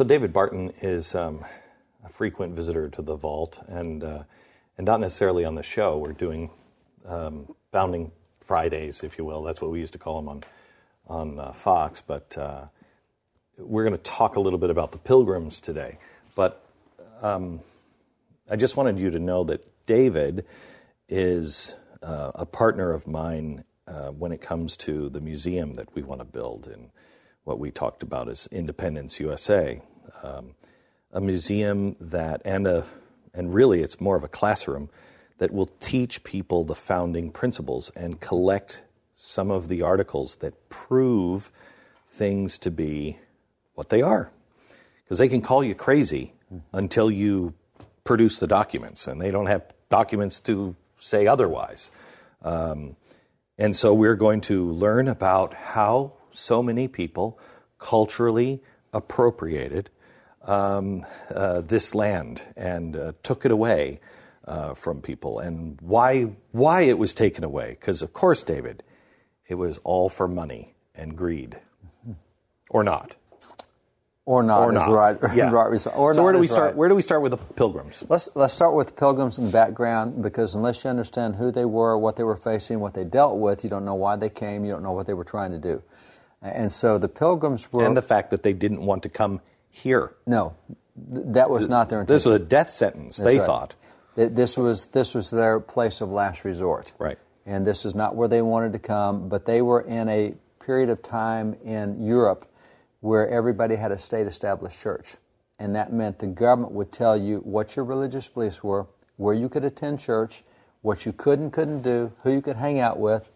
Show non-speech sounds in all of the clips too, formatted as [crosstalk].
So David Barton is um, a frequent visitor to the vault, and uh, and not necessarily on the show. We're doing um, Founding Fridays, if you will. That's what we used to call them on on uh, Fox. But uh, we're going to talk a little bit about the Pilgrims today. But um, I just wanted you to know that David is uh, a partner of mine uh, when it comes to the museum that we want to build and what we talked about as Independence USA um, a museum that, and a, and really it's more of a classroom that will teach people the founding principles and collect some of the articles that prove things to be what they are. Because they can call you crazy until you produce the documents, and they don't have documents to say otherwise. Um, and so we're going to learn about how so many people culturally appropriated um, uh, this land and uh, took it away uh, from people, and why why it was taken away. Because of course, David, it was all for money and greed, or not. Or not Or not. the right, [laughs] Yeah. right response. Or so not where do we start? right. Where do we start with the pilgrims? Let's let's start with the pilgrims in the background because unless you understand who they were, what they were facing, what they dealt with, you don't know why they came. You don't know what they were trying to do. And so the pilgrims were And the fact that they didn't want to come here. no, th- that was not their intention. This was a death sentence. That's they right. thought. Th- This was this was their place of last resort. Right. And this is not where they wanted to come, but they were in a period of time in Europe where everybody had a state established church. And that meant the government would tell you what your religious beliefs were, where you could attend church, what you could and couldn't do, who you could hang out with.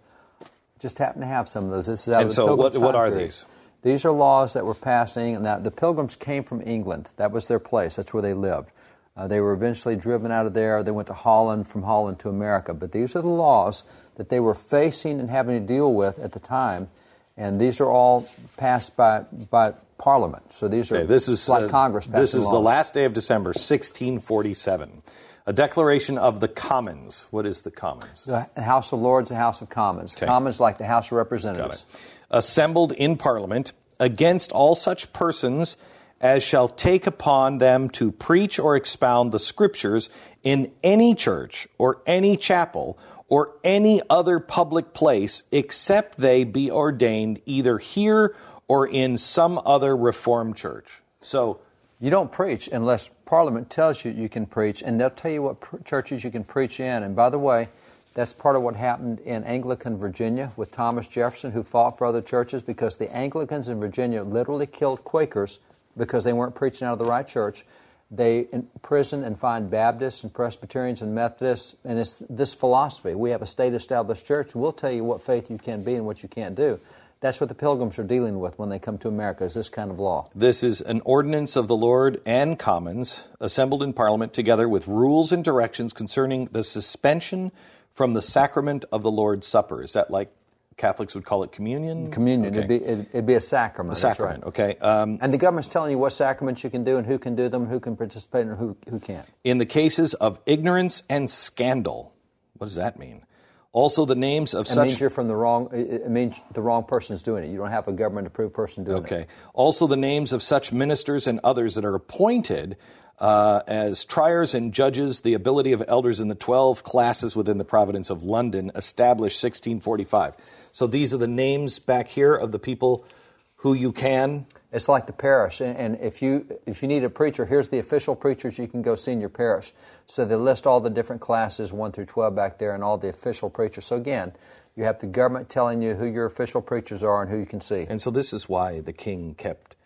Just happen to have some of those. This is out And of the so what- what are period. these? These are laws that were passed in England. Now, the Pilgrims came from England. That was their place. That's where they lived. Uh, they were eventually driven out of there. They went to Holland, from Holland to America. But these are the laws that they were facing and having to deal with at the time. And these are all passed by, by Parliament. So these are Okay, this is like uh, Congress This is the last day of December, 1647. A declaration of the Commons. What is the Commons? The House of Lords, the House of Commons. Okay. Commons like the House of Representatives. Assembled in Parliament against all such persons as shall take upon them to preach or expound the Scriptures in any church or any chapel or any other public place, except they be ordained either here or in some other Reformed church. So, You don't preach unless Parliament tells you you can preach, and they'll tell you what pr- churches you can preach in. And by the way, that's part of what happened in Anglican Virginia with Thomas Jefferson, who fought for other churches because the Anglicans in Virginia literally killed Quakers because they weren't preaching out of the right church. They imprisoned and fined Baptists and Presbyterians and Methodists, and it's this philosophy. We have a state established church. We'll tell you what faith you can be and what you can't do. That's what the pilgrims are dealing with when they come to America, is this kind of law. This is an ordinance of the Lord and Commons, assembled in Parliament, together with rules and directions concerning the suspension from the sacrament of the Lord's Supper. Is that like Catholics would call it communion? Communion. Okay. It'd, be, it'd, it'd be a sacrament. A that's sacrament, right. okay. Um, And the government's telling you what sacraments you can do and who can do them, who can participate, and who, who can't. in the cases of ignorance and scandal. What does that mean? Also, the names of It such. means you're from the wrong. It means the wrong person's doing it. You don't have a government-approved person doing it. Okay. Also, the names of such ministers and others that are appointed uh, as triers and judges, the ability of elders in the 12 classes within the Providence of London, established 1645. So these are the names back here of the people who you can. It's like the parish, and, and if you if you need a preacher, here's the official preachers you can go see in your parish. So they list all the different classes, one through twelve, back there, and all the official preachers. So again, you have the government telling you who your official preachers are and who you can see. And so this is why the king kept.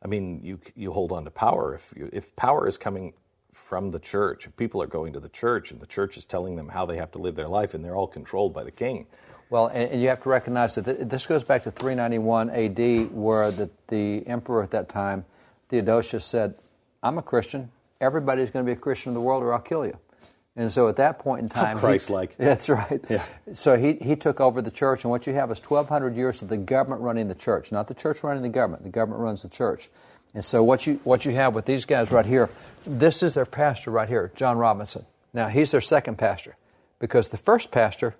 I mean, you you hold on to power if you, if power is coming from the church. If people are going to the church and the church is telling them how they have to live their life, and they're all controlled by the king. Well, and, and you have to recognize that th- this goes back to 391 AD, where the, the emperor at that time, Theodosius, said, I'm a Christian. Everybody's going to be a Christian in the world, or I'll kill you. And so at that point in time, he- Christ-like. [laughs] that's right. Yeah. So he, he took over the church, and what you have is 1,200 years of the government running the church, not the church running the government. The government runs the church. And so what you, what you have with these guys right here, this is their pastor right here, John Robinson. Now, he's their second pastor because the first pastor,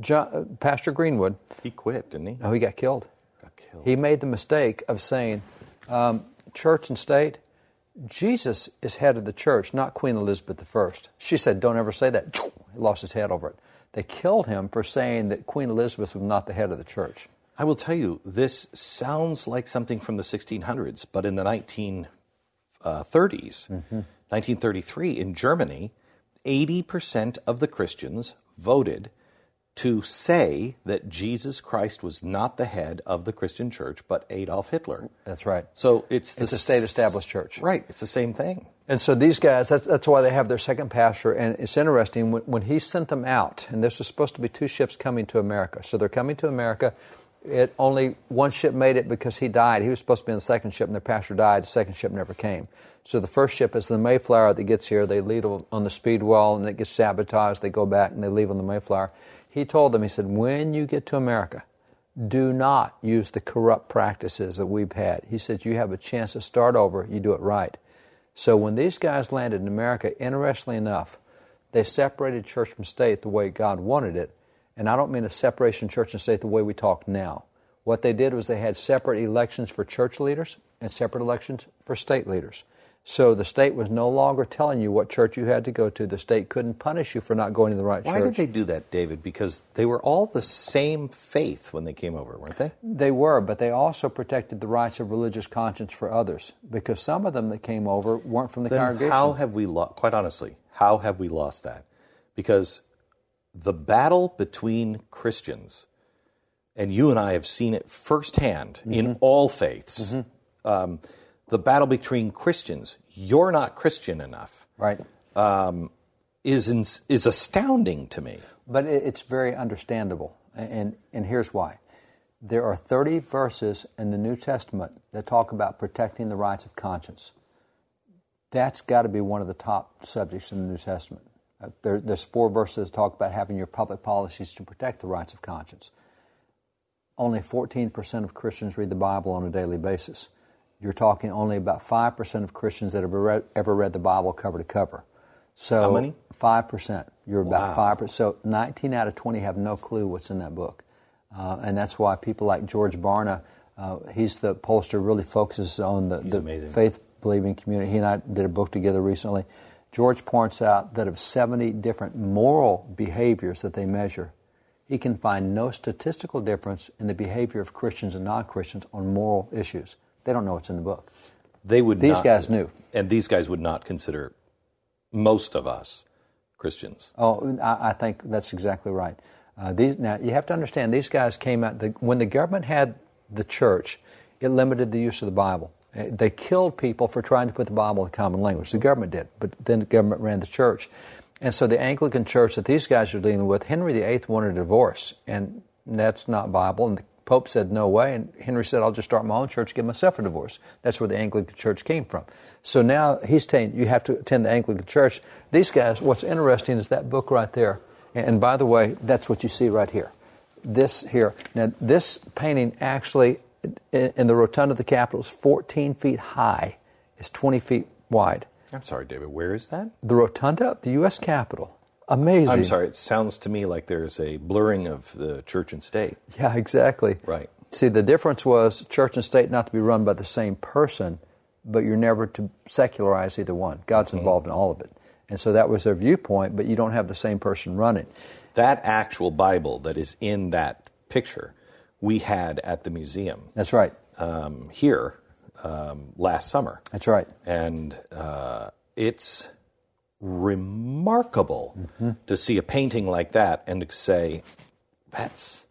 John, uh, Pastor Greenwood, He quit, didn't he? no, he got killed. Got killed. He made the mistake of saying, um, church and state, Jesus is head of the church, not Queen Elizabeth I. She said, Don't ever say that. He lost his head over it. They killed him for saying that Queen Elizabeth was not the head of the church. I will tell you, this sounds like something from the 1600s, but in the 1930s, 1933, in Germany, 80% of the Christians voted to say that Jesus Christ was not the head of the Christian church, but Adolf Hitler. That's right. So it's the It's a state established church. Right, it's the same thing. And so these guys, that's, that's why they have their second pastor. And it's interesting, when, when he sent them out, and this was supposed to be two ships coming to America. So they're coming to America. It only one ship made it because he died. He was supposed to be on the second ship, and their pastor died. The second ship never came. So the first ship is the Mayflower that gets here. They lead on the Speedwell, and it gets sabotaged. They go back and they leave on the Mayflower. He told them, he said, when you get to America, do not use the corrupt practices that we've had. He said, you have a chance to start over. You do it right. So when these guys landed in America, interestingly enough, they separated church from state the way God wanted it. And I don't mean a separation church and state the way we talk now. What they did was they had separate elections for church leaders and separate elections for state leaders. So the state was no longer telling you what church you had to go to. The state couldn't punish you for not going to the right Why church. Why did they do that, David? Because they were all the same faith when they came over, weren't they? They were, but they also protected the rights of religious conscience for others because some of them that came over weren't from the Then congregation. how have we lost? Quite honestly, how have we lost that? Because the battle between Christians, and you and I have seen it firsthand in all faiths. Um, the battle between Christians, you're not Christian enough, right. is ins is astounding to me. But it's very understandable, and, and here's why. There are 30 verses in the New Testament that talk about protecting the rights of conscience. That's got to be one of the top subjects in the New Testament. Uh, there, there's four verses that talk about having your public policies to protect the rights of conscience. Only 14% of Christians read the Bible on a daily basis. You're talking only about 5% of Christians that have read, ever read the Bible cover to cover. So How many? 5%. You're about Wow. 5%. So 19 out of 20 have no clue what's in that book. Uh, and that's why people like George Barna, uh, he's the pollster, really focuses on the, the faith believing community. He and I did a book together recently. George points out that of 70 different moral behaviors that they measure, he can find no statistical difference in the behavior of Christians and non Christians on moral issues. They don't know what's in the book. They would. These not- guys knew. and these guys would not consider most of us Christians. Oh, I, I think that's exactly right. Uh, these, now, you have to understand, these guys came out, the, when the government had the church, it limited the use of the Bible. Uh, They killed people for trying to put the Bible in common language. The government did, but then the government ran the church. And so the Anglican church that these guys are dealing with, Henry VIII wanted a divorce, and that's not Bible. And the Pope said, no way. And Henry said, I'll just start my own church, give myself a divorce. That's where the Anglican church came from. So now he's saying you have to attend the Anglican church. These guys, what's interesting is that book right there. And, by the way, that's what you see right here. This here. Now, this painting actually, in, in the rotunda of the Capitol, is 14 feet high. It's 20 feet wide. I'm sorry, David. Where is that? The rotunda of the U.S. Capitol. Amazing. I'm sorry. It sounds to me like there's a blurring of the church and state. Yeah, exactly. Right. See, the difference was church and state not to be run by the same person, but you're never to secularize either one. God's involved in all of it. And so that was their viewpoint, but you don't have the same person running. That actual Bible that is in that picture, we had at the museum That's right. um, here um, last summer. That's right. and uh, it's remarkable Mm-hmm. to see a painting like that and to say, "That's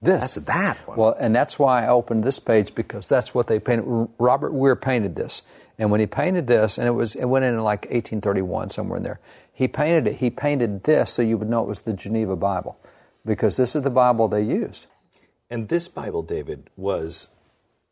This. that's that one." Well, and that's why I opened this page because that's what they painted. Robert Weir painted this, and when he painted this, and it was it went in like 1831 somewhere in there. He painted it. He painted this so you would know it was the Geneva Bible, because this is the Bible they used. and this Bible, David, was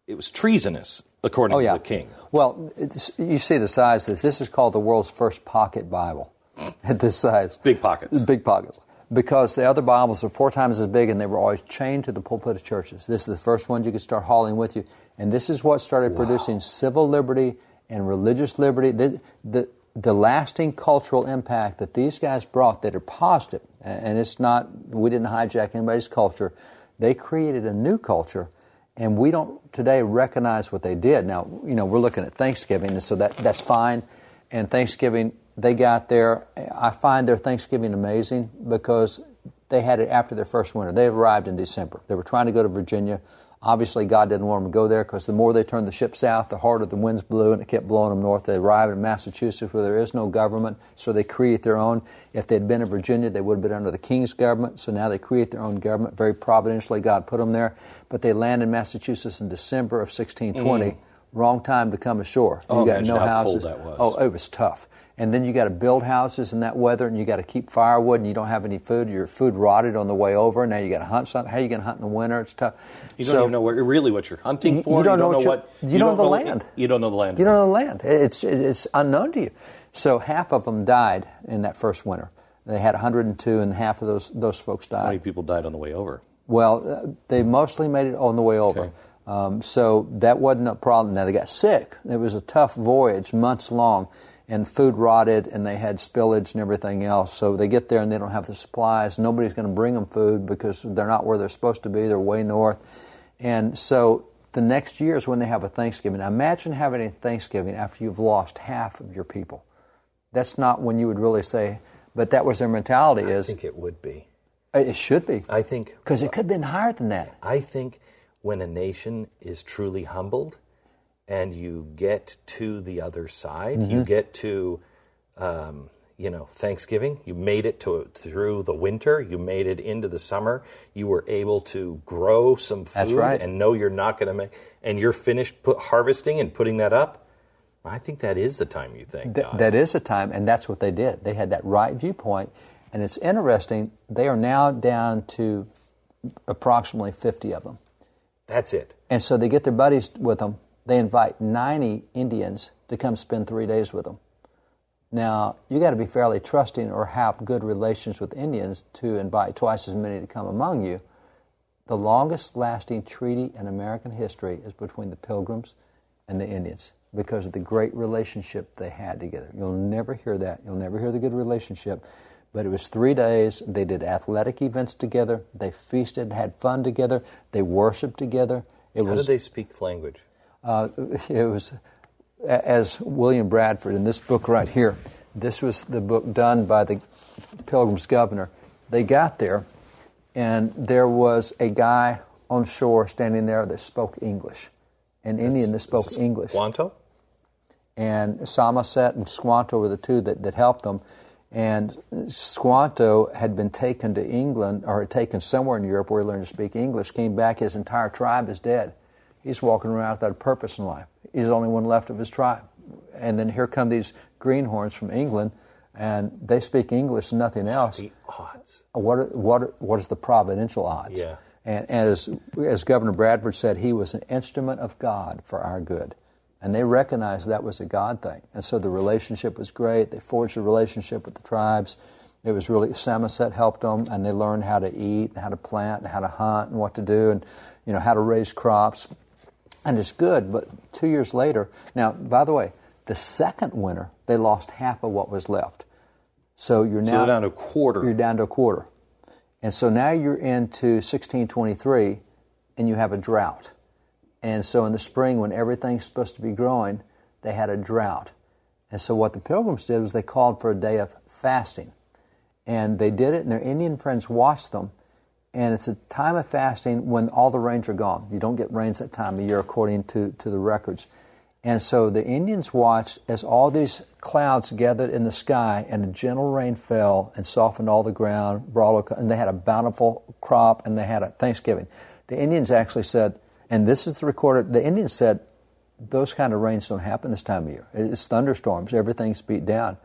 it was treasonous according Oh yeah, to the king. Well, you see the size of this. This is called the world's first pocket Bible. [laughs] At this size, Big pockets. big pockets. Because the other Bibles are four times as big, and they were always chained to the pulpit of churches. This is the first one you could start hauling with you, and this is what started producing civil liberty and religious liberty. The, the the lasting cultural impact that these guys brought that are positive, and it's not we didn't hijack anybody's culture. They created a new culture and we don't today recognize what they did. Now, you know, we're looking at Thanksgiving, and so that that's fine. And Thanksgiving, they got there. I find their Thanksgiving amazing because they had it after their first winter. They arrived in December. They were trying to go to Virginia. Obviously, God didn't want them to go there because the more they turned the ship south, the harder the winds blew, and it kept blowing them north. They arrived in Massachusetts where there is no government, so they create their own. If they'd been in Virginia, they would have been under the king's government, so now they create their own government. Very providentially, God put them there. But they land in Massachusetts in December of 1620. Mm. Wrong time to come ashore. Oh, you got no houses. that was. Oh, it was tough. And then you got to build houses in that weather, and you got to keep firewood, and you don't have any food. Your food rotted on the way over. Now you got to hunt something. How are you going to hunt in the winter? It's tough. You don't So- even know what, really what you're hunting You- for. you don't know know what you're- what you don't know the land. You don't know the land. You don't know the land. It's it's unknown to you. So half of them died in that first winter. They had 102, and half of those those folks died. How many people died on the way over? Well, uh, they mostly made it on the way over. Okay. Um, so that wasn't a problem. Now they got sick. It was a tough voyage, months long, and food rotted, and they had spillage and everything else. So they get there and they don't have the supplies. Nobody's going to bring them food because they're not where they're supposed to be. They're way north, and so the next year is when they have a Thanksgiving. Now imagine having a Thanksgiving after you've lost half of your people. That's not when you would really say, but that was their mentality. I Is I think it would be. it should be I think because it could have been higher than that. I think when a nation is truly humbled and you get to the other side, Mm-hmm. you get to, um, you know, Thanksgiving, you made it to through the winter, you made it into the summer, you were able to grow some food right. and know you're not going to make, and you're finished put, harvesting and putting that up. I think that is the time you think. Th- that is the time, and that's what they did. They had that right viewpoint, and it's interesting. They are now down to approximately 50 of them. That's it. And so they get their buddies with them. They invite 90 Indians to come spend three days with them. Now, you got to be fairly trusting or have good relations with Indians to invite twice as many to come among you. The longest lasting treaty in American history is between the Pilgrims and the Indians because of the great relationship they had together. You'll never hear that. You'll never hear the good relationship. But it was three days. They did athletic events together. They feasted, had fun together. They worshiped together. It How was did they speak language? Uh, it was as William Bradford in this book right here. This was the book done by the Pilgrim's governor. They got there, and there was a guy on shore standing there that spoke English, an Indian that spoke English Guanto? and Samoset and Squanto were the two that, that helped them. And Squanto had been taken to England or had taken somewhere in Europe where he learned to speak English, came back, his entire tribe is dead. He's walking around without a purpose in life. He's the only one left of his tribe. And then here come these greenhorns from England, and they speak English and nothing else. The odds. What, are- what, are- what is the providential odds? Yeah. And as, as Governor Bradford said, he was an instrument of God for our good. And they recognized that was a God thing. And so the relationship was great. They forged a relationship with the tribes. It was really, Samoset helped them, and they learned how to eat, and how to plant, and how to hunt, and what to do, and you know how to raise crops. And it's good, but two years later, now, by the way, the second winter, they lost half of what was left. So you're now they're down to a quarter. you're down to a quarter. And so now you're into 1623 and you have a drought. And so in the spring, when everything's supposed to be growing, they had a drought. And so what the pilgrims did was they called for a day of fasting. And they did it, and their Indian friends watched them. And it's a time of fasting when all the rains are gone. You don't get rains that time of year according to, to the records. And so the Indians watched as all these clouds gathered in the sky and a gentle rain fell and softened all the ground, and they had a bountiful crop and they had a Thanksgiving. The Indians actually said, and this is the recorded, the Indians said, those kind of rains don't happen this time of year. It's thunderstorms, everything's beat down.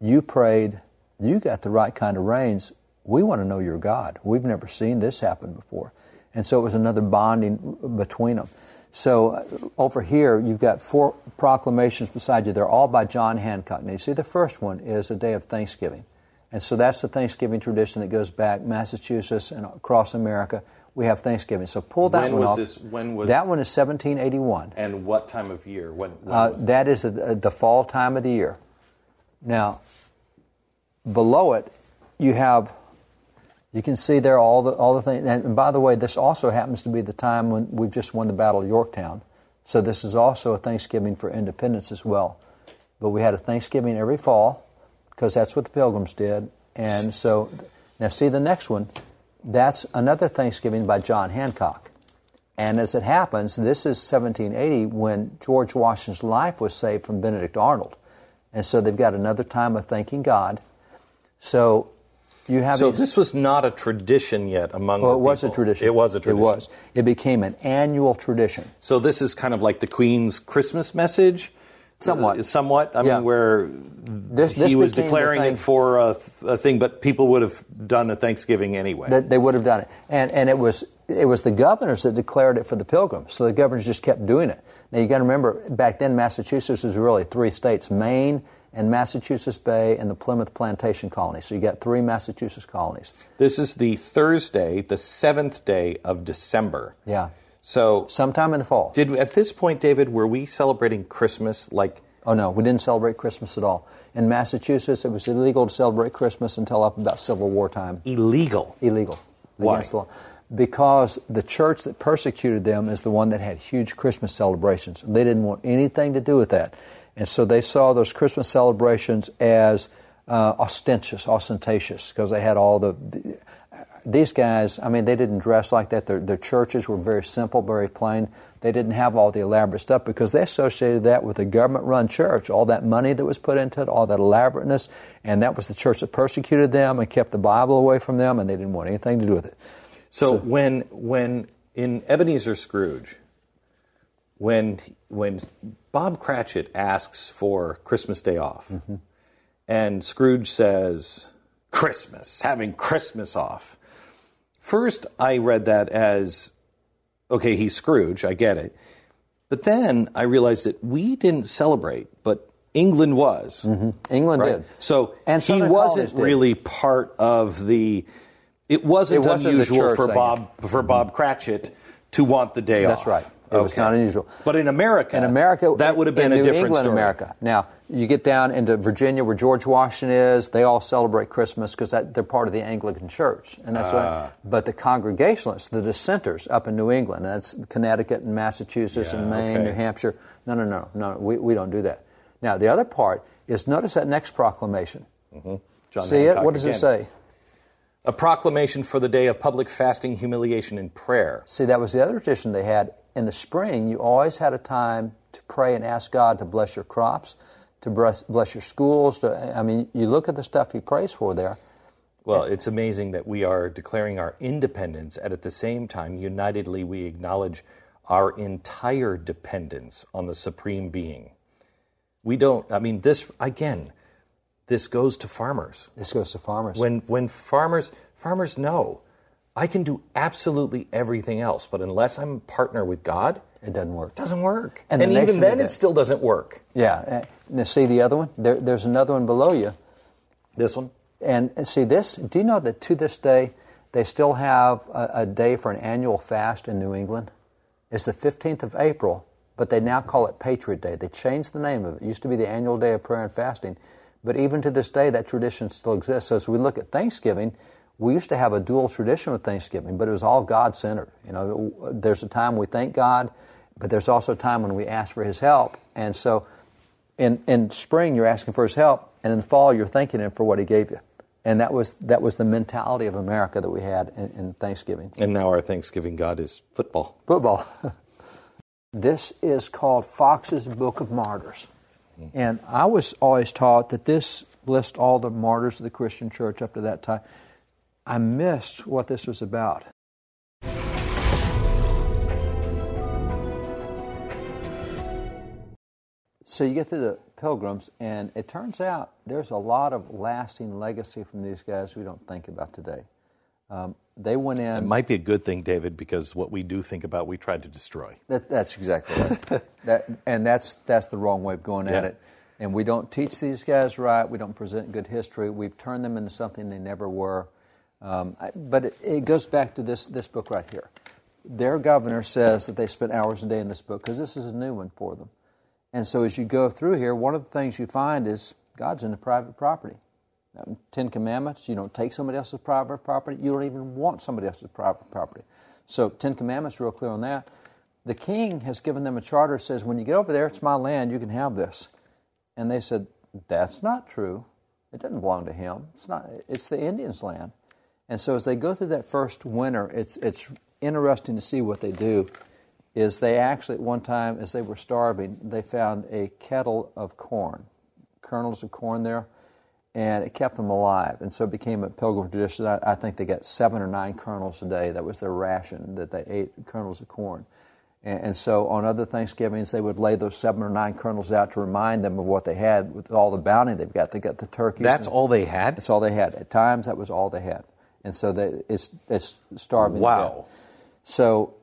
You prayed, you got the right kind of rains. We want to know your God. We've never seen this happen before. And so it was another bonding between them. So uh, over here, you've got four proclamations beside you. They're all by John Hancock. Now, you see, the first one is a day of Thanksgiving. And so that's the Thanksgiving tradition that goes back Massachusetts and across America. We have Thanksgiving. So pull that When one was off. this- when was- that one is 1781. And what time of year? When, when Uh, that is a, the fall time of the year. Now, below it, you have, you can see there all the all the things. And by the way, this also happens to be the time when we've just won the Battle of Yorktown. So this is also a Thanksgiving for independence as well. But we had a Thanksgiving every fall because that's what the Pilgrims did. And so, now see the next one. That's another Thanksgiving by John Hancock. And as it happens, this is 1780 when George Washington's life was saved from Benedict Arnold. And so they've got another time of thanking God. So you have So these- this was not a tradition yet among well, the it was a tradition. It was a tradition. It was. It became an annual tradition. So this is kind of like the Queen's Christmas message? Somewhat. Uh, somewhat. I Yeah. mean, where This, this he was declaring it for a, a thing, but people would have done a Thanksgiving anyway. that they would have done it. And, and it was it was the governors that declared it for the pilgrims. So the governors just kept doing it. Now you got to remember, back then Massachusetts was really three states: Maine and Massachusetts Bay and the Plymouth Plantation Colony. So you got three Massachusetts colonies. this is the Thursday, the seventh day of December. Yeah. So Sometime in the fall. did at this point, David, were we celebrating Christmas like? Oh no, we didn't celebrate Christmas at all. In Massachusetts, it was illegal to celebrate Christmas until up about Civil War time. Illegal. Illegal Why? against the law. Because the church that persecuted them is the one that had huge Christmas celebrations. They didn't want anything to do with that. And so they saw those Christmas celebrations as uh, ostentatious, ostentatious, because they had all the, the. These guys, I mean, they didn't dress like that. Their, their churches were very simple, very plain. They didn't have all the elaborate stuff because they associated that with a government run church. All that money that was put into it, all that elaborateness, and that was the church that persecuted them and kept the Bible away from them, and they didn't want anything to do with it. So, when when in Ebenezer Scrooge, when when Bob Cratchit asks for Christmas Day off, Mm-hmm. and Scrooge says, "Christmas, having Christmas off." First, I read that as, okay, he's Scrooge, I get it, but then I realized that we didn't celebrate, but England was. England Right? did. So Mm-hmm. And he wasn't really part of the. It wasn't, It wasn't unusual for. Bob for Bob Cratchit to want the day That's off. That's right. It was not unusual. But in America, In America, that would have been in a New different England, story. America. Now you get down into Virginia, where George Washington is. They all celebrate Christmas because they're part of the Anglican Church, and that's what. Ah. But the Congregationalists, the dissenters up in New England, that's Connecticut and Massachusetts and Maine, okay. New Hampshire. No, no, no, no. We, we don't do that. Now the other part is notice that next proclamation. Mm-hmm. John See it? What does it say? A proclamation for the day of public fasting, humiliation, and prayer. See, that was the other tradition they had. In the spring, you always had a time to pray and ask God to bless your crops, to bless, bless your schools. To, I mean, you look at the stuff He prays for there. Well, it's amazing that we are declaring our independence, and at the same time, unitedly, we acknowledge our entire dependence on the Supreme Being. We don't, I mean, this, again, this goes to farmers. This goes to farmers. When, when farmers, farmers know, I can do absolutely everything else, but unless I'm a partner with God, it doesn't work. it doesn't work. And And, the even then, it still doesn't work. Yeah. Now, see the other one? There, there's another one below you. This one? And, and see this? Do you know that to this day, they still have a, a day for an annual fast in New England? It's the 15th of April, but they now call it Patriot Day. They changed the name of it. It used to be the annual day of prayer and fasting. But even to this day, that tradition still exists. So as we look at Thanksgiving, we used to have a dual tradition with Thanksgiving, but it was all God centered. You know, there's a time we thank God, but there's also a time when we ask for His help. And so in, in spring you're asking for his help and in the fall you're thanking him for what he gave you and that was that was the mentality of america that we had in, in thanksgiving And now our Thanksgiving God is football. football [laughs] this is called fox's book of martyrs and i was always taught that this lists all the martyrs of the christian church up to that time i missed what this was about So you get to the pilgrims, and it turns out there's a lot of lasting legacy from these guys we don't think about today. Um, They went in. It might be a good thing, David, because what we do think about, we tried to destroy. That, that's exactly right. [laughs] that, and that's that's the wrong way of going at it. And we don't teach these guys right. We don't present good history. We've turned them into something they never were. Um, but it, it goes back to this this book right here. Their governor says that they spent hours a day in this book because this is a new one for them. And so as you go through here, one of the things you find is God's in the private property. Ten Commandments, you don't take somebody else's private property. You don't even want somebody else's private property. So Ten Commandments, real clear on that. The king has given them a charter says, when you get over there, it's my land, you can have this. And they said, that's not true. It doesn't belong to him. It's not. It's the Indians' land. And so as they go through that first winter, it's it's interesting to see what they do. Is they actually at one time, as they were starving, they found a kettle of corn, kernels of corn there, and it kept them alive. And so it became a pilgrim tradition. I, I think they got seven or nine kernels a day. That was their ration that they ate kernels of corn. And, and so on other Thanksgivings, they would lay those seven or nine kernels out to remind them of what they had with all the bounty they've got. They got the turkeys. That's all they had? That's all they had. At times, that was all they had. And so they, it's, it's starving. Wow. So,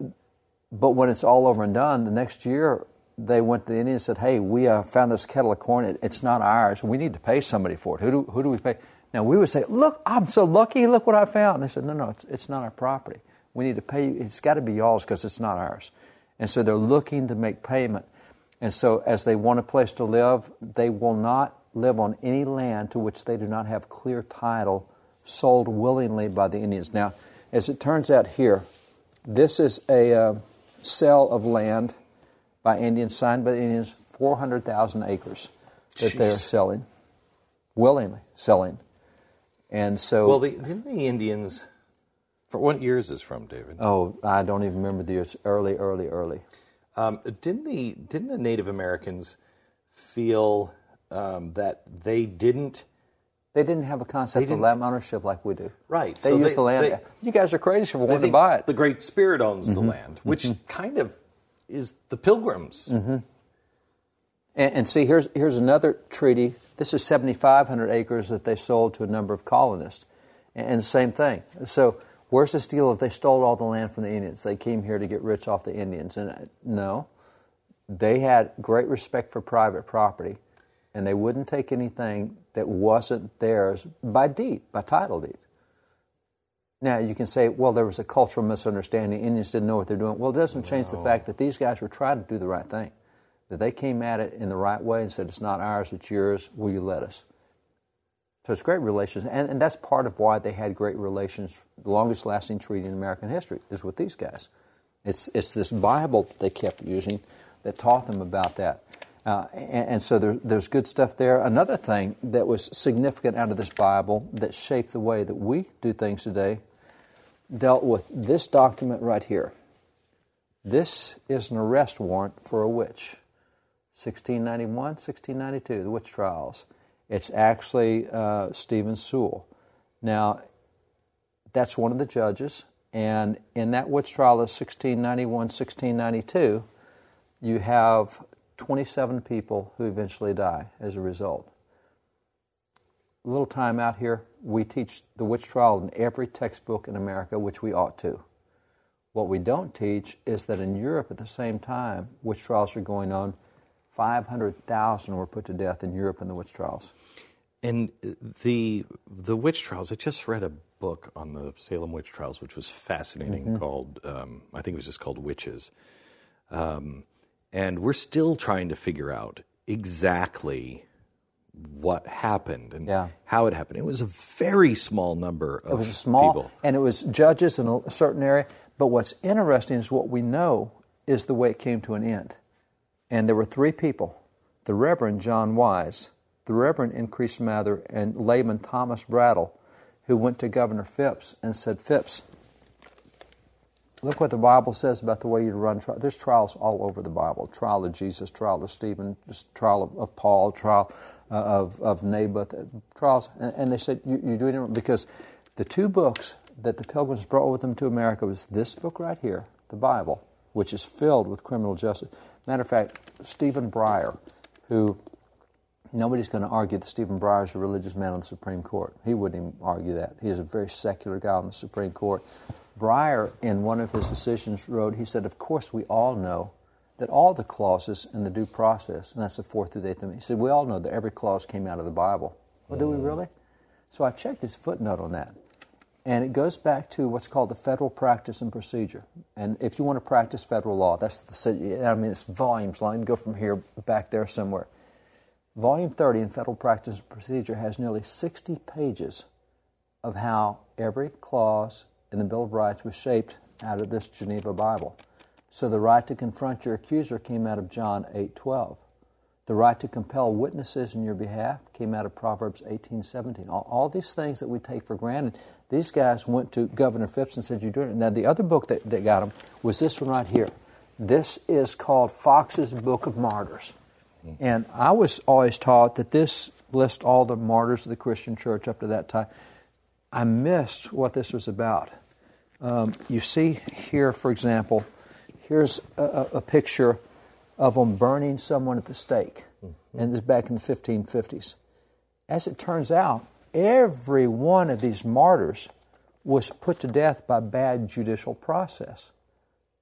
but when it's all over and done, the next year they went to the Indians and said, "Hey, we uh, found this kettle of corn. It, it's not ours. We need to pay somebody for it. Who do, who do we pay?" Now we would say, "Look, I'm so lucky. Look what I found." And they said, "No, no, it's, it's not our property. We need to pay. you. It's got to be yours because it's not ours." And so they're looking to make payment. And so, as they want a place to live, they will not live on any land to which they do not have clear title, sold willingly by the Indians. Now, as it turns out here, this is a uh, sale of land by Indians, signed by the Indians, 400,000 acres that they're selling, willingly selling. And so, Well, the, didn't the Indians. For what year is this from, David? oh, I don't even remember the year. It's early, early, early. Um, didn't the didn't the Native Americans feel um, that they didn't? They didn't have a concept of land ownership like we do. Right, They so use the land. they- you guys are crazy for wanting to buy it. Mm-hmm. The Great Spirit owns the land, which kind of is the Pilgrims. Mm-hmm. And, and see, here's, here's another treaty. This is 7,500 acres that they sold to a number of colonists. And, and same thing. So, where's this deal if they stole all the land from the Indians? They came here to get rich off the Indians. And uh, no, they had great respect for private property, and they wouldn't take anything that wasn't theirs by deed, by title deed. Now, you can say, well, there was a cultural misunderstanding. Indians didn't know what they're doing. Well, it doesn't change the fact that these guys were trying to do the right thing. That they came at it in the right way and said, it's not ours, it's yours. Will you let us? So it's great relations. And, and that's part of why they had great relations. The longest lasting treaty in American history is with these guys. It's, it's this Bible that they kept using that taught them about that. Uh, and, and so there, there's good stuff there. Another thing that was significant out of this Bible that shaped the way that we do things today dealt with this document right here. This is an arrest warrant for a witch. 1691, 1692, the witch trials. It's actually uh, Stephen Sewall. Now, that's one of the judges, and in that witch trial of 1691, 1692, you have 27 people who eventually die as a result. A little time out here, we teach the witch trial in every textbook in America, which we ought to. What we don't teach is that in Europe at the same time, witch trials are going on. 500,000 were put to death in Europe in the witch trials. And the the witch trials. I just read a book on the Salem witch trials, which was fascinating. Mm-hmm. Called um, I think it was just called Witches. Um, and we're still trying to figure out exactly what happened and Yeah. how it happened. It was a very small number of It was a small, people. and it was judges in a certain area. But what's interesting is what we know is the way it came to an end. And there were three people the Reverend John Wise, the Reverend Increase Mather, and layman Thomas Brattle, who went to Governor Phips and said, Phips, look what the Bible says about the way you run trials. There's trials all over the Bible trial of Jesus, trial of Stephen, trial of, of Paul, trial uh, of, of Naboth, uh, trials. And, and they said, you, you're doing it wrong," because the two books that the pilgrims brought with them to America was this book right here, the Bible, which is filled with criminal justice. Matter of fact, Stephen Breyer, who Nobody's going to argue that Stephen Breyer is a religious man on the Supreme Court. He wouldn't even argue that. He's a very secular guy on the Supreme Court. Breyer, in one of his decisions, wrote, he said, Of course, we all know that all the clauses in the due process, and that's the fourth through the eighth amendment, he said, We all know that every clause came out of the Bible. Well, do we mm. really? So I checked his footnote on that. And it goes back to what's called the federal practice and procedure. And if you want to practice federal law, that's the, city. I mean, it's volumes long. Go from here back there somewhere. Volume 30 in Federal Practice and Procedure has nearly 60 pages of how every clause in the Bill of Rights was shaped out of this Geneva Bible. So the right to confront your accuser came out of John 8:12. The right to compel witnesses in your behalf came out of Proverbs 18:17. All, all, these things that we take for granted, these guys went to Governor Phips and said, "You're doing it." Now the other book that, that got them was this one right here. This is called Foxe's Book of Martyrs. And I was always taught that this lists all the martyrs of the Christian church up to that time. I missed what this was about. Um, you see here, for example, here's a, a, picture of them burning someone at the stake, mm-hmm. and this is back in the 1550s. As it turns out, every one of these martyrs was put to death by bad judicial process.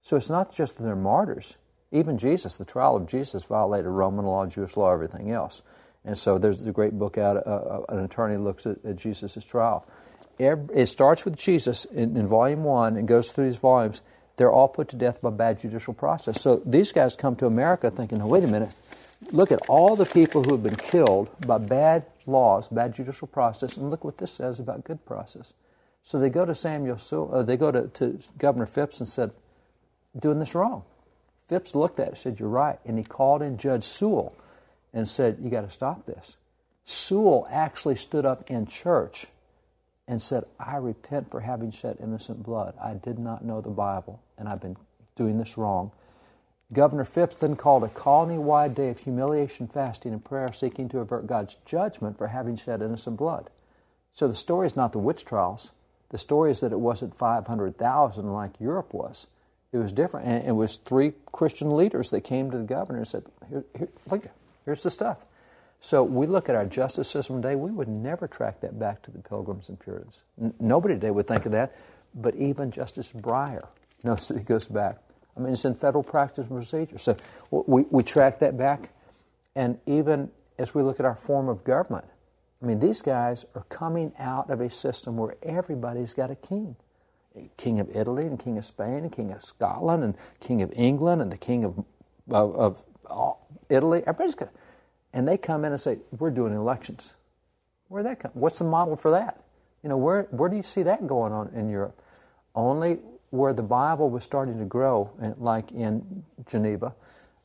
So it's not just that they're martyrs, even Jesus, the trial of Jesus violated Roman law, Jewish law, everything else. And so there's a great book out, uh, uh an attorney looks at, at Jesus' trial. Every, it starts with Jesus in, in volume one and goes through these volumes. They're all put to death by bad judicial process. So these guys come to America thinking, oh, wait a minute, look at all the people who have been killed by bad laws, bad judicial process, and look what this says about good process. So they go to Samuel, uh, they go to, to Governor Phips and said, doing this wrong. Phips looked at it and said, You're right. And he called in Judge Sewall and said, You got to stop this. Sewall actually stood up in church and said, I repent for having shed innocent blood. I did not know the Bible, and I've been doing this wrong. Governor Phips then called a colony wide day of humiliation, fasting, and prayer, seeking to avert God's judgment for having shed innocent blood. So the story is not the witch trials. The story is that it wasn't 500,000 like Europe was. It was different. And it was three Christian leaders that came to the governor and said, here, here, look, here's the stuff. So we look at our justice system today, we would never track that back to the Pilgrims and Puritans. N- nobody today would think of that, but even Justice Breyer knows that it goes back. I mean, it's in federal practice and procedure. So we, we track that back. And even as we look at our form of government, I mean, these guys are coming out of a system where everybody's got a king. King of Italy and King of Spain and King of Scotland and King of England and the King of, of, of uh, Italy. Everybody's got, and they come in and say, "We're doing elections." Where that come? What's the model for that? You know, where where do you see that going on in Europe? Only where the Bible was starting to grow, like in Geneva,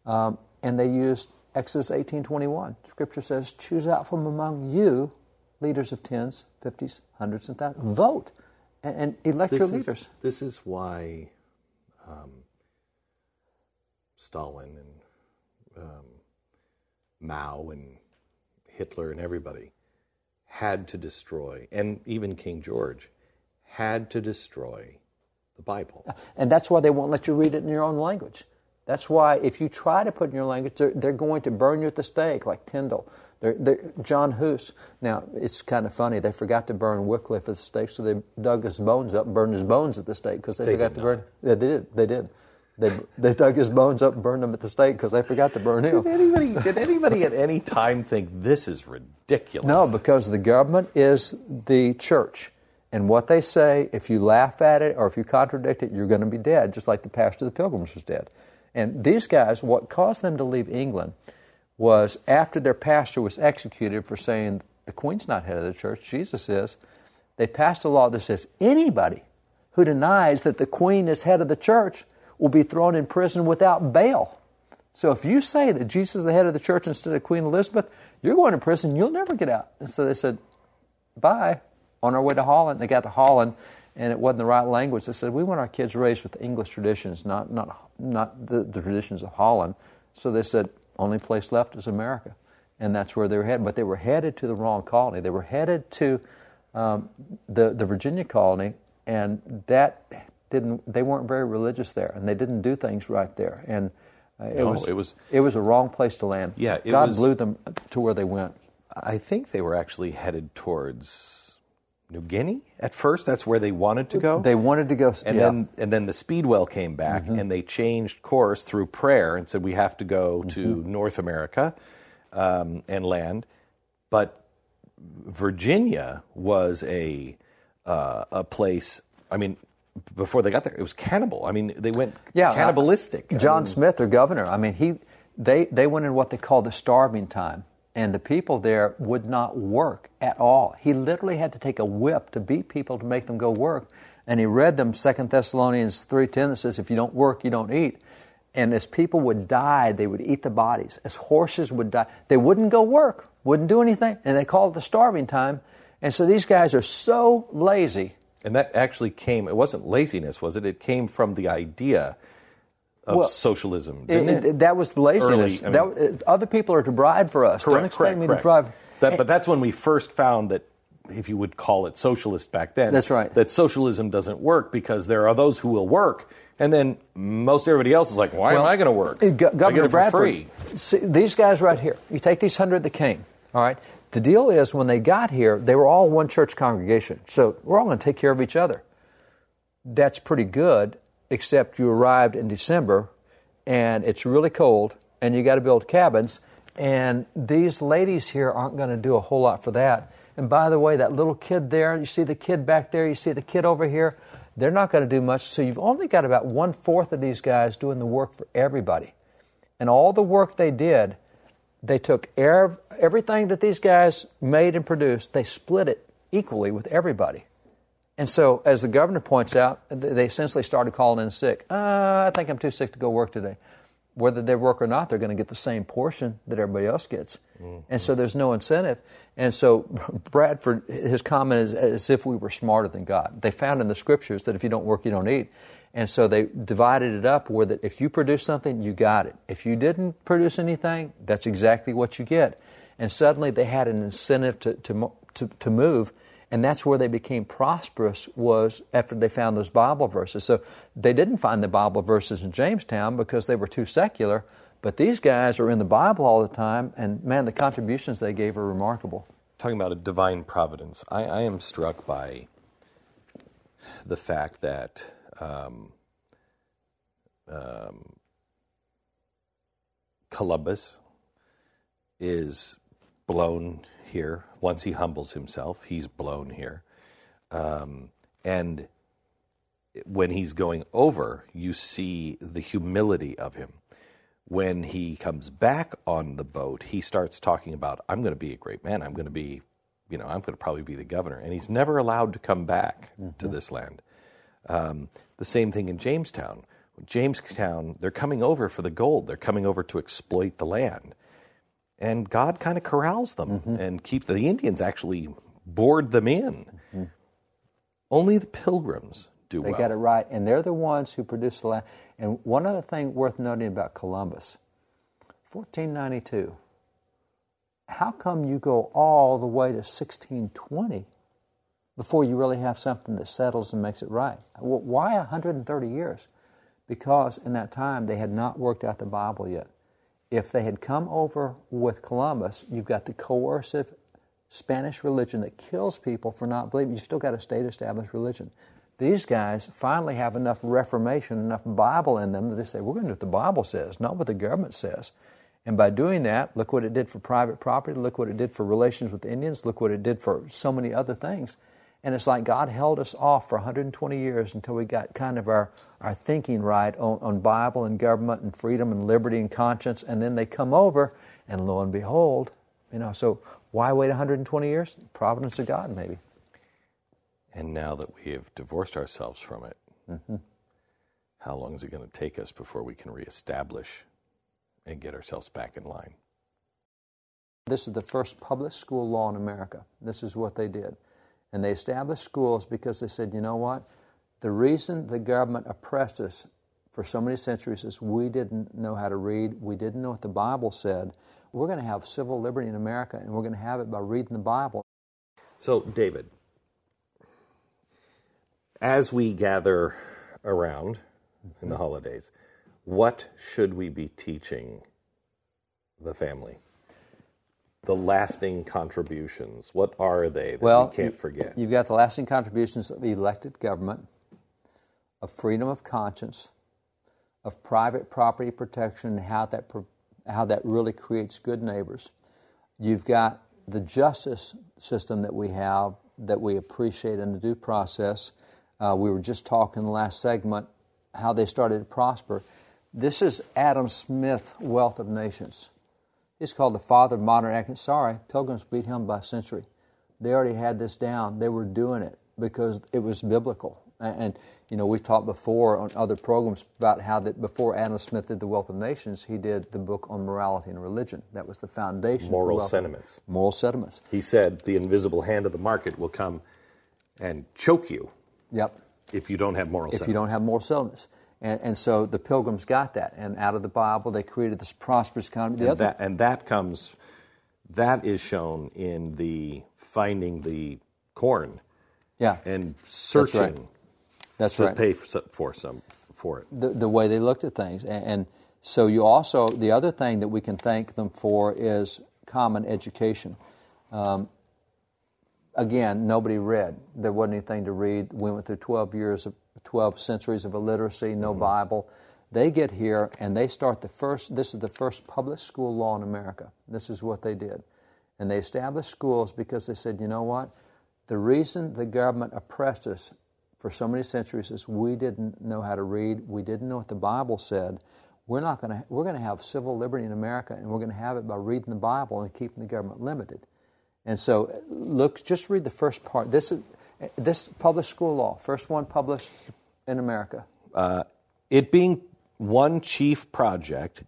um, and they used Exodus eighteen twenty one. Scripture says, "Choose out from among you leaders of tens, fifties, hundreds, and thousands. Vote." and, and elect this your is, leaders. This is why um, Stalin and um, Mao and Hitler and everybody had to destroy, and even King George had to destroy the Bible. And that's why they won't let you read it in your own language. That's why if you try to put it in your language, they're, they're going to burn you at the stake, like Tyndale. They're, they're, John Huss. Now it's kind of funny. They forgot to burn Wycliffe at the stake, so they dug his bones up, and burned his bones at the stake because they, they, forgot to burn. Yeah, they did. They did. They, they dug his bones up and burned them at the stake because they forgot to burn him. Did anybody, did anybody at any time think this is ridiculous? No, because the government is the church. And what they say, if you laugh at it or if you contradict it, you're going to be dead, just like the pastor of the Pilgrims was dead. And these guys, what caused them to leave England was after their pastor was executed for saying the queen's not head of the church, Jesus is, they passed a law that says anybody who denies that the queen is head of the church will be thrown in prison without bail. So if you say that Jesus is the head of the church instead of Queen Elizabeth, you're going to prison, you'll never get out. And so they said, bye. On our way to Holland, they got to Holland, and it wasn't the right language. They said, we want our kids raised with English traditions, not, not, not the, the traditions of Holland. So they said, only place left is America. And that's where they were headed. But they were headed to the wrong colony. They were headed to um, the, the Virginia colony, and that didn't, they weren't very religious there, and they didn't do things right there. And Uh, it No, was it was- it was a wrong place to land. Yeah, it God was- blew them to where they went. I think they were actually headed towards New Guinea at first. That's where they wanted to go. They wanted to go, and yeah. then and then the Speedwell came back and they changed course through prayer and said we have to go to North America um, and land. But Virginia was a uh, a place. I mean, before they got there, it was cannibal. I mean, they went yeah, cannibalistic. uh, I John mean, Smith, their governor. I mean, he they they went in what they called the starving time, and the people there would not work at all. He literally had to take a whip to beat people to make them go work. And he read them Second Thessalonians three ten that says, "If you don't work, you don't eat." And as people would die, they would eat the bodies. As horses would die, they wouldn't go work, wouldn't do anything, and they called it the starving time. And so these guys are so lazy. And that actually came, it wasn't laziness, was it? It came from the idea of Well, socialism, It- it? it- that was laziness. Early, I mean- That- uh, other people are to bribe for us. Don't expect me to bribe. That, but that's when we first found that, if you would call it socialist back then, That's right. that socialism doesn't work because there are those who will work, and then most everybody else is like, why am I going to work? Go- I get Governor Bradford, free. see, these guys right here, you take these hundred that came, all right? The deal is when they got here, they were all one church congregation. So we're all going to take care of each other. That's pretty good, except you arrived in December and it's really cold and you got to build cabins. And these ladies here aren't going to do a whole lot for that. And by the way, that little kid there, you see the kid back there, you see the kid over here, they're not going to do much. So you've only got about one fourth of these guys doing the work for everybody. And all the work they did, they took ev- everything that these guys made and produced, they split it equally with everybody. And so, as the governor points out, they essentially started calling in sick. Uh, I think I'm too sick to go work today. Whether they work or not, they're going to get the same portion that everybody else gets. And so there's no incentive. And so Bradford, his comment is as if we were smarter than God. They found in the scriptures that if you don't work, you don't eat. And so they divided it up where that if you produce something, you got it. If you didn't produce anything, that's exactly what you get. And suddenly they had an incentive to, to, to, to move. And that's where they became prosperous was after they found those Bible verses. So they didn't find the Bible verses in Jamestown because they were too secular. But these guys are in the Bible all the time, and man, the contributions they gave are remarkable. Talking about a divine providence, I, I am struck by the fact that um, um, Columbus is blown here. Once he humbles himself, he's blown here. Um, and when he's going over, you see the humility of him. When he comes back on the boat, he starts talking about, I'm going to be a great man. I'm going to be, you know, I'm going to probably be the governor. And he's never allowed to come back to this land. Um, the same thing in Jamestown. Jamestown, they're coming over for the gold. They're coming over to exploit the land. And God kind of corrals them mm-hmm. and keep the Indians actually board them in. Mm-hmm. Only the pilgrims do They well. got it right, and they're the ones who produced the land. And one other thing worth noting about Columbus 1492. How come you go all the way to 1620 before you really have something that settles and makes it right? Why 130 years? Because in that time they had not worked out the Bible yet. If they had come over with Columbus, you've got the coercive Spanish religion that kills people for not believing. You've still got a state established religion. These guys finally have enough reformation, enough Bible in them that they say, we're going to do what the Bible says, not what the government says. And by doing that, look what it did for private property, look what it did for relations with Indians, look what it did for so many other things. And it's like God held us off for 120 years until we got kind of our, our thinking right on, on Bible and government and freedom and liberty and conscience. And then they come over, and lo and behold, you know, so why wait 120 years? Providence of God, maybe. And now that we have divorced ourselves from it, mm-hmm. how long is it going to take us before we can reestablish and get ourselves back in line? This is the first public school law in America. This is what they did. And they established schools because they said, you know what? The reason the government oppressed us for so many centuries is we didn't know how to read, we didn't know what the Bible said. We're going to have civil liberty in America, and we're going to have it by reading the Bible. So, David, as we gather around in the mm-hmm. holidays, what should we be teaching the family? The lasting contributions. What are they that well, we can't forget? You've got the lasting contributions of elected government, of freedom of conscience, of private property protection, and how that how that really creates good neighbors. You've got the justice system that we have that we appreciate in the due process. Uh, we were just talking in the last segment how they started to prosper. This is Adam Smith, Wealth of Nations. He's called the father of modern economics. Sorry, Pilgrims beat him by a century. They already had this down. They were doing it because it was biblical. And, and you know, we've talked before on other programs about how that before Adam Smith did the Wealth of Nations, he did the book on morality and religion. That was the foundation. Moral sentiments. Moral sentiments. He said the invisible hand of the market will come and choke you. Yep. If you don't have moral. If sentiments. you don't have moral sentiments. And, and, so the pilgrims got that, and out of the Bible they created this prosperous economy. And that, and that comes, that is shown in the finding the corn, yeah, and searching. That's right. That's to right. pay for some for it. The, the way they looked at things, and, and so you also the other thing that we can thank them for is common education. Um, again, nobody read. There wasn't anything to read. We went through 12 years of 12 centuries of illiteracy, no mm-hmm. Bible. They get here and they start the first, this is the first public school law in America. This is what they did. And they established schools because they said, you know what? The reason the government oppressed us for so many centuries is we didn't know how to read, we didn't know what the Bible said. We're not going to, we're going to have civil liberty in America and we're going to have it by reading the Bible and keeping the government limited. And so, look, just read the first part. This is this published school law, first one published in America. Uh, it being one chief project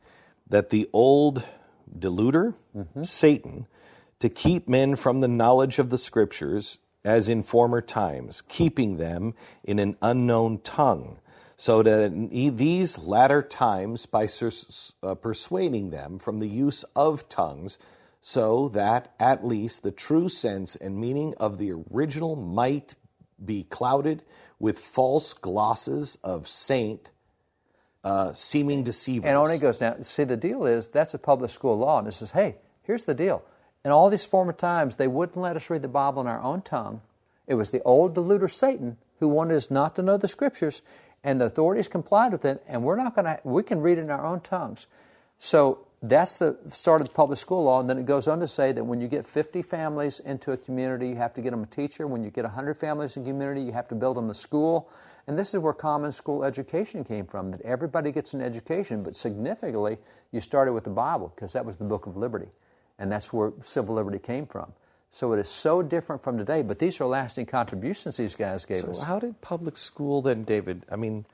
that the old deluder, mm-hmm. Satan, to keep men from the knowledge of the scriptures as in former times, keeping them in an unknown tongue, so that these latter times, by uh, persuading them from the use of tongues, so that at least the true sense and meaning of the original might be clouded with false glosses of saint, uh, seeming deceivers. And on it goes down. See, the deal is that's a public school law, and it says, hey, here's the deal. In all these former times, they wouldn't let us read the Bible in our own tongue. It was the old deluder Satan who wanted us not to know the scriptures, and the authorities complied with it, and we're not going to, we can read in our own tongues. So that's the start of the public school law. And then it goes on to say that when you get 50 families into a community, you have to get them a teacher. When you get 100 families in a community, you have to build them a school. And this is where common school education came from, that everybody gets an education, but significantly, you started with the Bible because that was the book of liberty. And that's where civil liberty came from. So it is so different from today, but these are lasting contributions these guys gave us. so us. How did public school then, David? I mean,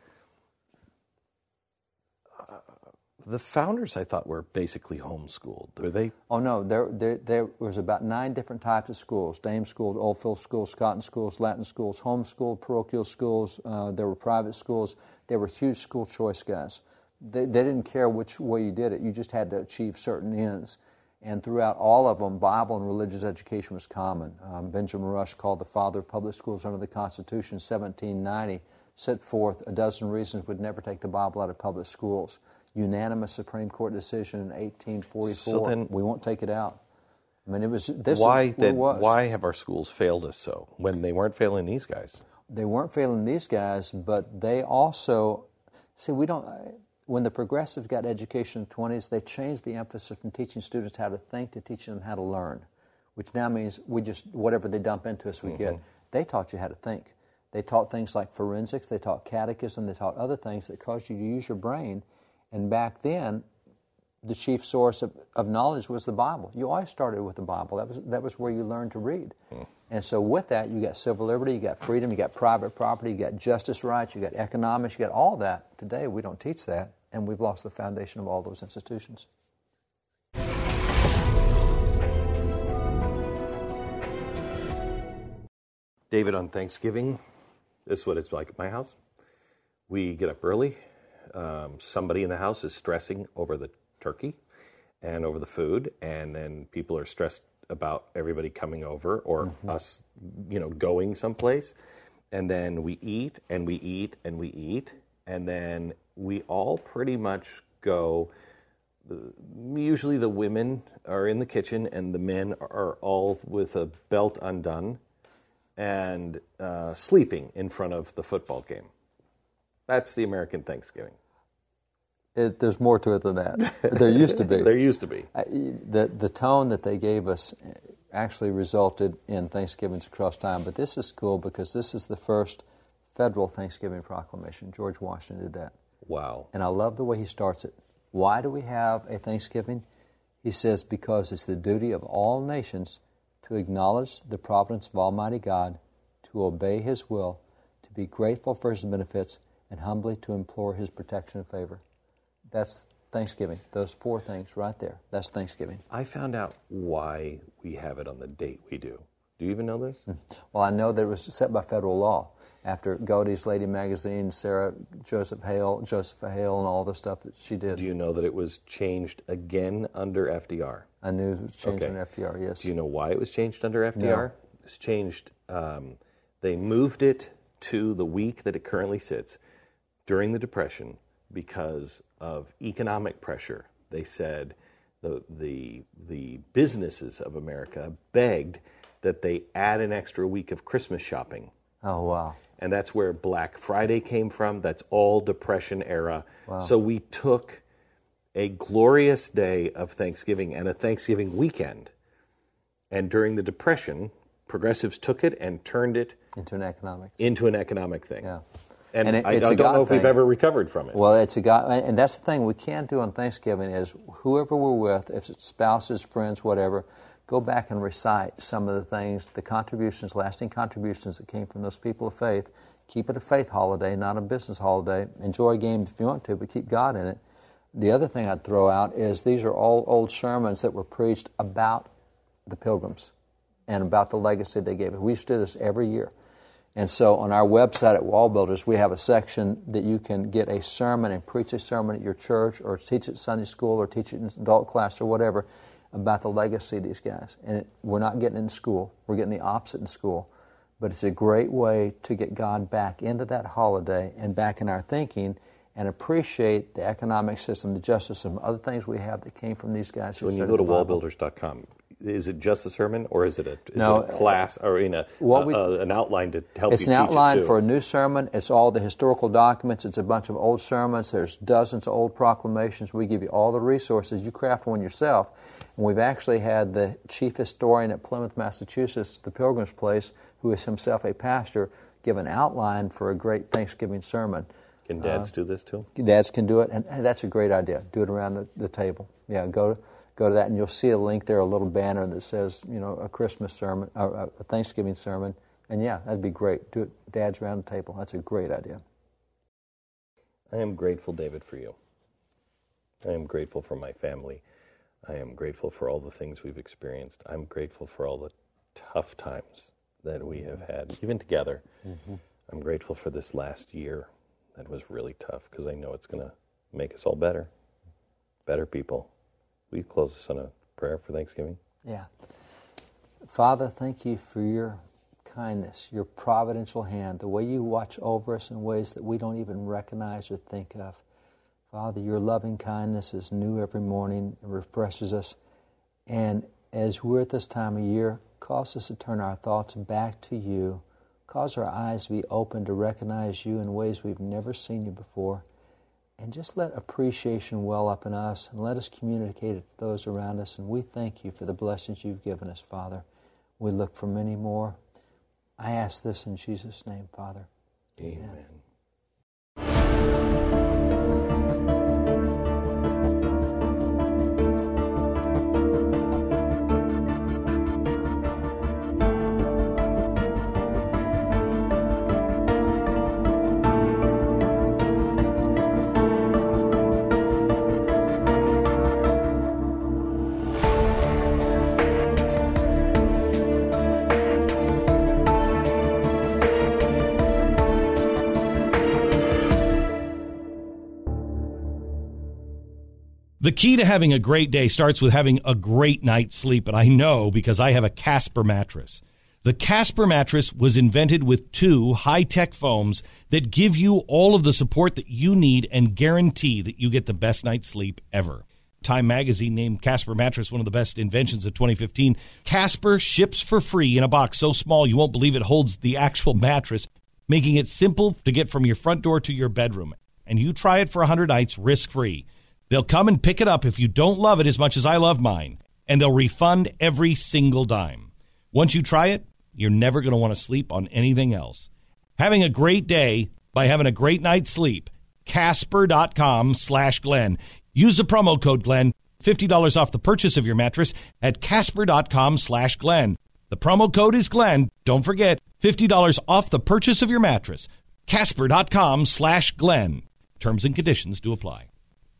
the founders, I thought, were basically homeschooled. Were they? Oh no, there, there, there was about nine different types of schools: Dame schools, Oldfield schools, Cotton schools, Latin schools, homeschool, parochial schools. Uh, there were private schools. There were huge school choice guys. They, they didn't care which way you did it. You just had to achieve certain ends. And throughout all of them, Bible and religious education was common. Um, Benjamin Rush, called the father of public schools under the Constitution, 1790, set forth a dozen reasons we'd never take the Bible out of public schools unanimous Supreme Court decision in 1844. So then, we won't take it out. I mean, it was this. Why then? Why have our schools failed us so when they weren't failing these guys? They weren't failing these guys, but they also see we don't. When the progressives got education in the 20s, they changed the emphasis from teaching students how to think to teaching them how to learn, which now means we just whatever they dump into us, we mm-hmm. get. They taught you how to think. They taught things like forensics. They taught catechism. They taught other things that caused you to use your brain and back then, the chief source of, of knowledge was the Bible. You always started with the Bible. That was, that was where you learned to read. Hmm. And so, with that, you got civil liberty, you got freedom, you got private property, you got justice rights, you got economics, you got all that. Today, we don't teach that, and we've lost the foundation of all those institutions. David, on Thanksgiving, this is what it's like at my house. We get up early, um, somebody in the house is stressing over the turkey and over the food, and then people are stressed about everybody coming over or mm-hmm. us, you know, going someplace. And then we eat and we eat and we eat, and then we all pretty much go. Usually, the women are in the kitchen, and the men are all with a belt undone and uh, sleeping in front of the football game. That's the American Thanksgiving. It, there's more to it than that. There used to be. [laughs] there used to be. I, the the tone that they gave us actually resulted in Thanksgivings across time. But this is cool because this is the first federal Thanksgiving proclamation. George Washington did that. Wow. And I love the way he starts it. Why do we have a Thanksgiving? He says, because it's the duty of all nations to acknowledge the providence of Almighty God, to obey His will, to be grateful for His benefits, and humbly to implore His protection and favor. That's Thanksgiving. Those four things right there. That's Thanksgiving. I found out why we have it on the date we do. Do you even know this? Well, I know that it was set by federal law after Godey's Lady Magazine, Sarah Josepha Hale, Josepha Hale, and all the stuff that she did. Do you know that it was changed again under FDR? I knew it was changed Okay. under FDR. Yes. Do you know why it was changed under FDR? No. It was changed. Um, they moved it to the week that it currently sits during the Depression because of economic pressure. They said the the the businesses of America begged that they add an extra week of Christmas shopping. Oh wow. and that's where Black Friday came from. That's all Depression era. Wow. So we took a glorious day of Thanksgiving and a Thanksgiving weekend, and during the Depression, progressives took it and turned it Into an economics. into an economic thing. Yeah. And, And it- I, it's I don't God know if we've ever recovered from it. Well, it's a God, and that's the thing we can't do on Thanksgiving is whoever we're with, if it's spouses, friends, whatever, go back and recite some of the things, the contributions, lasting contributions that came from those people of faith. Keep it a faith holiday, not a business holiday. Enjoy a game if you want to, but keep God in it. The other thing I'd throw out is these are all old sermons that were preached about the pilgrims and about the legacy they gave. us. We used to do this every year. And so on our website at Wall Builders, we have a section that you can get a sermon and preach a sermon at your church or teach at Sunday school or teach it in adult class or whatever about the legacy of these guys. And it, we're not getting in school, we're getting the opposite in school. But it's a great way to get God back into that holiday and back in our thinking and appreciate the economic system, the justice system, other things we have that came from these guys. who when you go to wallbuilders.com, is it just a sermon or is it a, is No, it a class or in a, what we- uh, an outline to help It's you an outline it for a new sermon. It's all the historical documents. It's a bunch of old sermons. There's dozens of old proclamations. We give you all the resources. You craft one yourself. And we've actually had the chief historian at Plymouth, Massachusetts, the Pilgrim's Place, who is himself a pastor, give an outline for a great Thanksgiving sermon. Can dads do this too? Dads can do it, and and that's a great idea. Do it around the, the table. Yeah, go to, go to that, and you'll see a link there, a little banner that says, you know, a Christmas sermon, or a Thanksgiving sermon. And yeah, that'd be great. Do it, dads around the table. That's a great idea. I am grateful, David, for you. I am grateful for my family. I am grateful for all the things we've experienced. I'm grateful for all the tough times that we have had, even together. Mm-hmm. I'm grateful for this last year that was really tough because I know it's going to make us all better, better people. Will you close us on a prayer for Thanksgiving? Yeah. Father, thank you for your kindness, your providential hand, the way you watch over us in ways that we don't even recognize or think of. Father, your loving kindness is new every morning and refreshes us. And as we're at this time of year, cause us to turn our thoughts back to you. Cause our eyes to be open to recognize you in ways we've never seen you before. And just let appreciation well up in us and let us communicate it to those around us. And we thank you for the blessings you've given us, Father. We look for many more. I ask this in Jesus' name, Father. Amen. The key to having a great day starts with having a great night's sleep, and I know because I have a Casper mattress. The Casper mattress was invented with two high tech foams that give you all of the support that you need and guarantee that you get the best night's sleep ever. Time magazine named Casper mattress one of the best inventions of 2015. Casper ships for free in a box so small you won't believe it holds the actual mattress, making it simple to get from your front door to your bedroom. And you try it for 100 nights risk free. They'll come and pick it up if you don't love it as much as I love mine, and they'll refund every single dime. Once you try it, you're never going to want to sleep on anything else. Having a great day by having a great night's sleep. Casper.com slash Glenn. Use the promo code Glenn. $50 off the purchase of your mattress at Casper.com slash Glenn. The promo code is Glenn. Don't forget, $50 off the purchase of your mattress. Casper.com slash Glenn. Terms and conditions do apply.